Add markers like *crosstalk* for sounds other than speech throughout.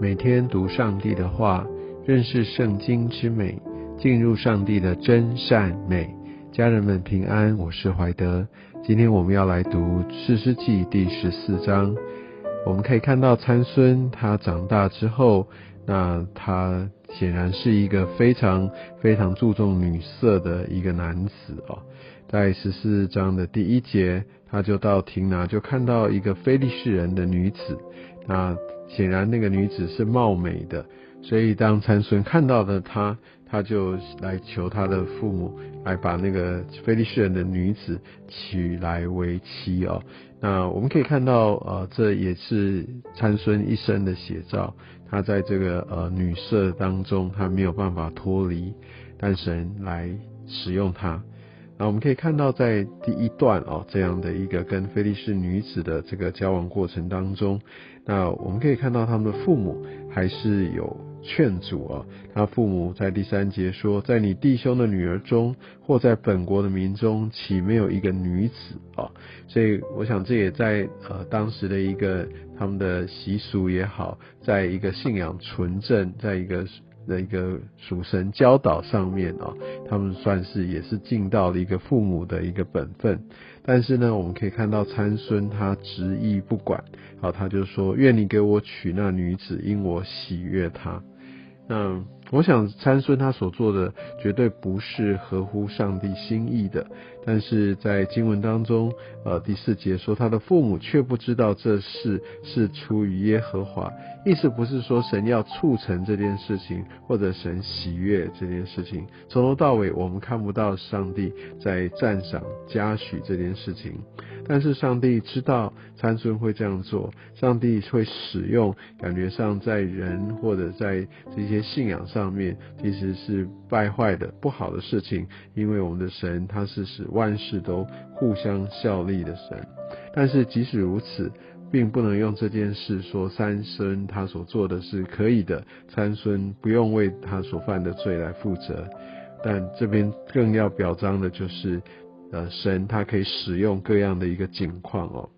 每天读上帝的话，认识圣经之美，进入上帝的真善美。家人们平安，我是怀德。今天我们要来读士师记第十四章。我们可以看到参孙他长大之后，那他显然是一个非常非常注重女色的一个男子哦。在十四章的第一节，他就到亭拿，就看到一个非利士人的女子。那显然那个女子是貌美的，所以当参孙看到了她，他就来求他的父母来把那个菲利士人的女子娶来为妻哦。那我们可以看到，呃，这也是参孙一生的写照。他在这个呃女色当中，他没有办法脱离，但神来使用他。那我们可以看到，在第一段哦，这样的一个跟菲利士女子的这个交往过程当中，那我们可以看到他们的父母还是有劝阻啊。他父母在第三节说，在你弟兄的女儿中，或在本国的民中，岂没有一个女子啊？所以我想，这也在呃当时的一个他们的习俗也好，在一个信仰纯正，在一个。的一个属神教导上面啊，他们算是也是尽到了一个父母的一个本分，但是呢，我们可以看到参孙他执意不管，好，他就说愿你给我娶那女子，因我喜悦她。那我想参孙他所做的绝对不是合乎上帝心意的，但是在经文当中，呃第四节说他的父母却不知道这事是出于耶和华，意思不是说神要促成这件事情，或者神喜悦这件事情，从头到尾我们看不到上帝在赞赏嘉许这件事情。但是上帝知道参孙会这样做，上帝会使用感觉上在人或者在这些信仰上面其实是败坏的不好的事情，因为我们的神他是使万事都互相效力的神。但是即使如此，并不能用这件事说参孙他所做的是可以的，参孙不用为他所犯的罪来负责。但这边更要表彰的就是。呃，神他可以使用各样的一个景况哦。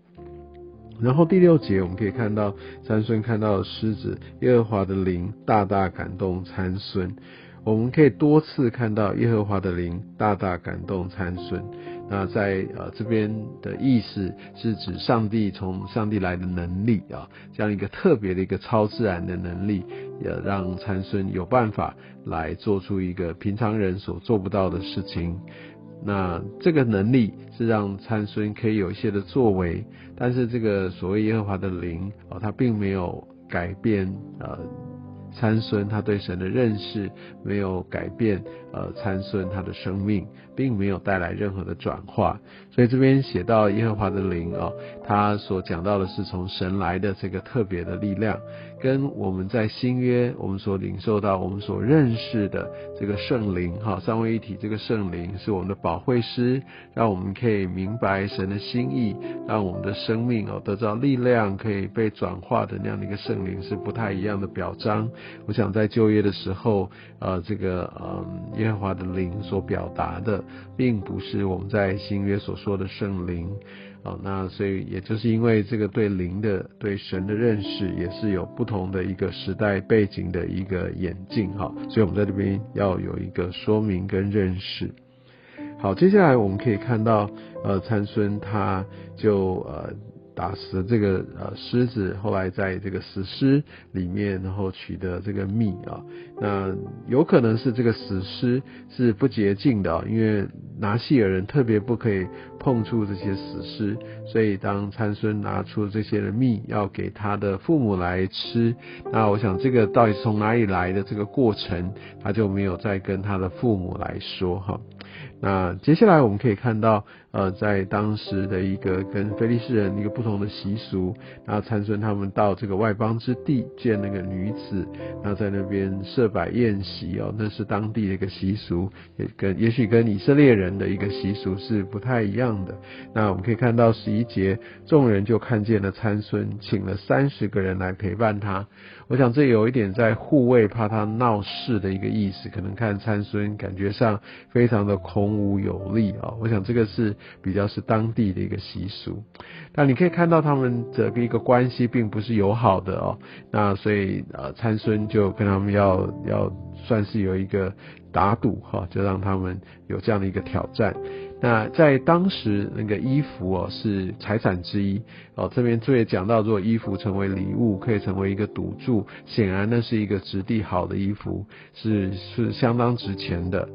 然后第六节我们可以看到参孙看到狮子，耶和华的灵大大感动参孙。我们可以多次看到耶和华的灵大大感动参孙。那在呃这边的意思是指上帝从上帝来的能力啊，这样一个特别的一个超自然的能力，也让参孙有办法来做出一个平常人所做不到的事情。那这个能力是让参孙可以有一些的作为，但是这个所谓耶和华的灵哦，他并没有改变呃。参孙他对神的认识没有改变，呃，参孙他的生命并没有带来任何的转化，所以这边写到耶和华的灵哦，他所讲到的是从神来的这个特别的力量，跟我们在新约我们所领受到、我们所认识的这个圣灵哈，三位一体这个圣灵是我们的保惠师，让我们可以明白神的心意，让我们的生命哦得到力量，可以被转化的那样的一个圣灵是不太一样的表彰。我想在就业的时候，呃，这个嗯，耶和华的灵所表达的，并不是我们在新约所说的圣灵，啊，那所以也就是因为这个对灵的、对神的认识，也是有不同的一个时代背景的一个演进，哈，所以我们在这边要有一个说明跟认识。好，接下来我们可以看到，呃，参孙他就呃。打死这个呃狮子，后来在这个死尸里面，然后取得这个蜜啊，那有可能是这个死尸是不洁净的，因为拿细尔人特别不可以碰触这些死尸，所以当参孙拿出这些的蜜要给他的父母来吃，那我想这个到底是从哪里来的这个过程，他就没有再跟他的父母来说哈。那接下来我们可以看到，呃，在当时的一个跟菲利士人一个不同的习俗，那参孙他们到这个外邦之地见那个女子，然后在那边设摆宴席哦，那是当地的一个习俗，也跟也许跟以色列人的一个习俗是不太一样的。那我们可以看到十一节，众人就看见了参孙，请了三十个人来陪伴他。我想这有一点在护卫，怕他闹事的一个意思，可能看参孙感觉上非常的孔武有力啊！我想这个是比较是当地的一个习俗。那你可以看到他们的一个关系并不是友好的哦。那所以呃参孙就跟他们要要算是有一个打赌哈，就让他们有这样的一个挑战。那在当时，那个衣服哦是财产之一哦。这边作业讲到，如果衣服成为礼物，可以成为一个赌注，显然那是一个质地好的衣服，是是相当值钱的。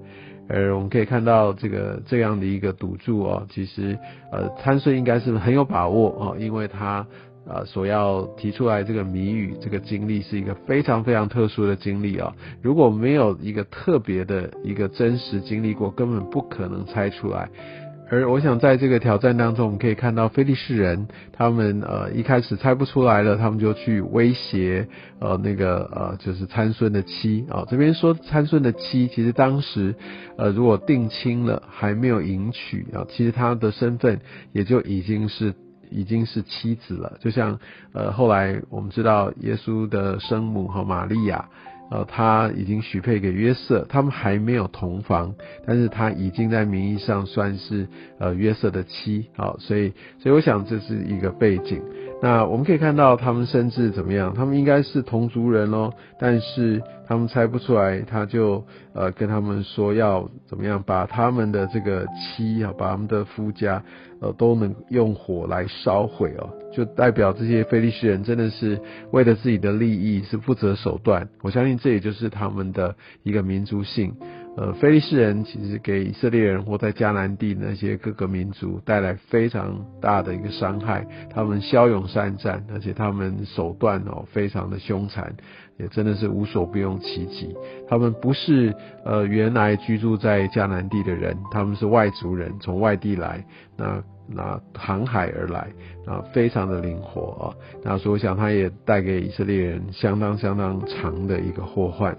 而我们可以看到这个这样的一个赌注哦，其实呃参税应该是很有把握哦，因为他。啊，所要提出来这个谜语，这个经历是一个非常非常特殊的经历哦！如果没有一个特别的一个真实经历过，根本不可能猜出来。而我想在这个挑战当中，我们可以看到菲利士人，他们呃一开始猜不出来了，他们就去威胁呃那个呃就是参孙的妻啊。这边说参孙的妻，其实当时呃如果定亲了还没有迎娶啊，其实他的身份也就已经是。已经是妻子了，就像呃后来我们知道耶稣的生母和玛利亚，呃他已经许配给约瑟，他们还没有同房，但是他已经在名义上算是呃约瑟的妻，好，所以所以我想这是一个背景。那我们可以看到，他们甚至怎么样？他们应该是同族人哦，但是他们猜不出来，他就呃跟他们说要怎么样，把他们的这个妻啊，把他们的夫家呃都能用火来烧毁哦，就代表这些非利士人真的是为了自己的利益是不择手段。我相信这也就是他们的一个民族性。呃，菲利士人其实给以色列人或在迦南地那些各个民族带来非常大的一个伤害。他们骁勇善战，而且他们手段哦非常的凶残，也真的是无所不用其极。他们不是呃原来居住在迦南地的人，他们是外族人，从外地来，那那航海而来，啊，非常的灵活啊。那所以我想，他也带给以色列人相当相当长的一个祸患。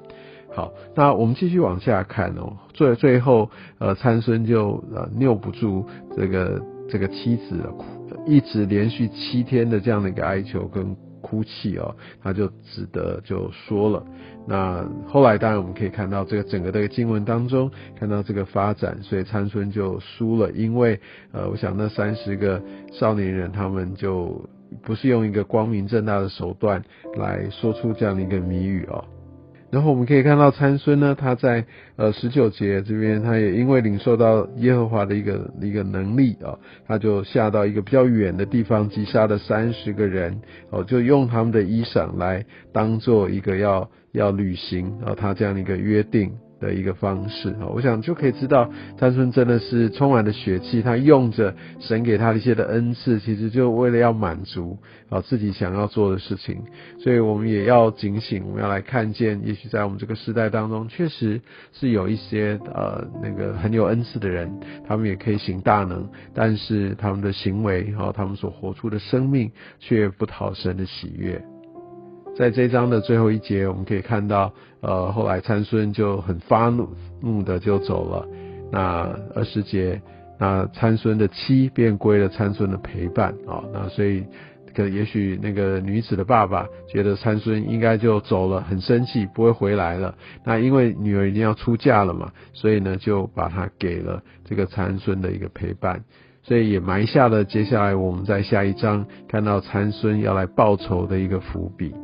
好，那我们继续往下看哦。最最后，呃，参孙就呃拗不住这个这个妻子哭，一直连续七天的这样的一个哀求跟哭泣哦，他就只得就说了。那后来当然我们可以看到这个整个的经文当中，看到这个发展，所以参孙就输了，因为呃，我想那三十个少年人他们就不是用一个光明正大的手段来说出这样的一个谜语哦。然后我们可以看到参孙呢，他在呃十九节这边，他也因为领受到耶和华的一个一个能力啊，他就下到一个比较远的地方，击杀了三十个人哦，就用他们的衣裳来当做一个要要履行啊他这样的一个约定。的一个方式啊，我想就可以知道，参孙真的是充满了血气，他用着神给他的一些的恩赐，其实就为了要满足啊自己想要做的事情，所以我们也要警醒，我们要来看见，也许在我们这个时代当中，确实是有一些呃那个很有恩赐的人，他们也可以行大能，但是他们的行为和他们所活出的生命却不讨神的喜悦。在这章的最后一节，我们可以看到，呃，后来参孙就很发怒，怒的就走了。那二十节，那参孙的妻便归了参孙的陪伴啊。那所以，可也许那个女子的爸爸觉得参孙应该就走了，很生气，不会回来了。那因为女儿已经要出嫁了嘛，所以呢，就把她给了这个参孙的一个陪伴。所以也埋下了接下来我们在下一章看到参孙要来报仇的一个伏笔。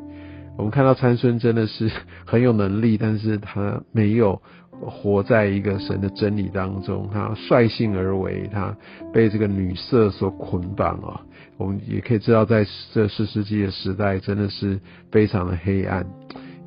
我们看到参孙真的是 *laughs* 很有能力，但是他没有活在一个神的真理当中，他率性而为，他被这个女色所捆绑啊。我们也可以知道，在这四世纪的时代，真的是非常的黑暗。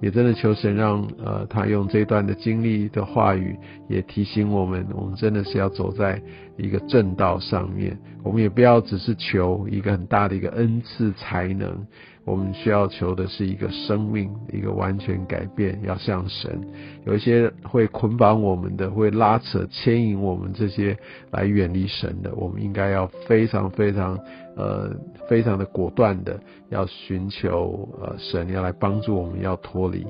也真的求神让呃他用这段的经历的话语，也提醒我们，我们真的是要走在一个正道上面。我们也不要只是求一个很大的一个恩赐才能。我们需要求的是一个生命，一个完全改变，要像神。有一些会捆绑我们的，会拉扯、牵引我们这些来远离神的，我们应该要非常非常呃非常的果断的，要寻求呃神要来帮助我们，要脱离。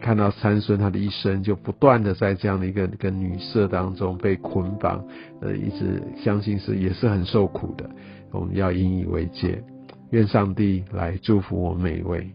看到三孙他的一生就不断的在这样的一个跟女色当中被捆绑，呃，一直相信是也是很受苦的。我们要引以为戒。愿上帝来祝福我们每一位。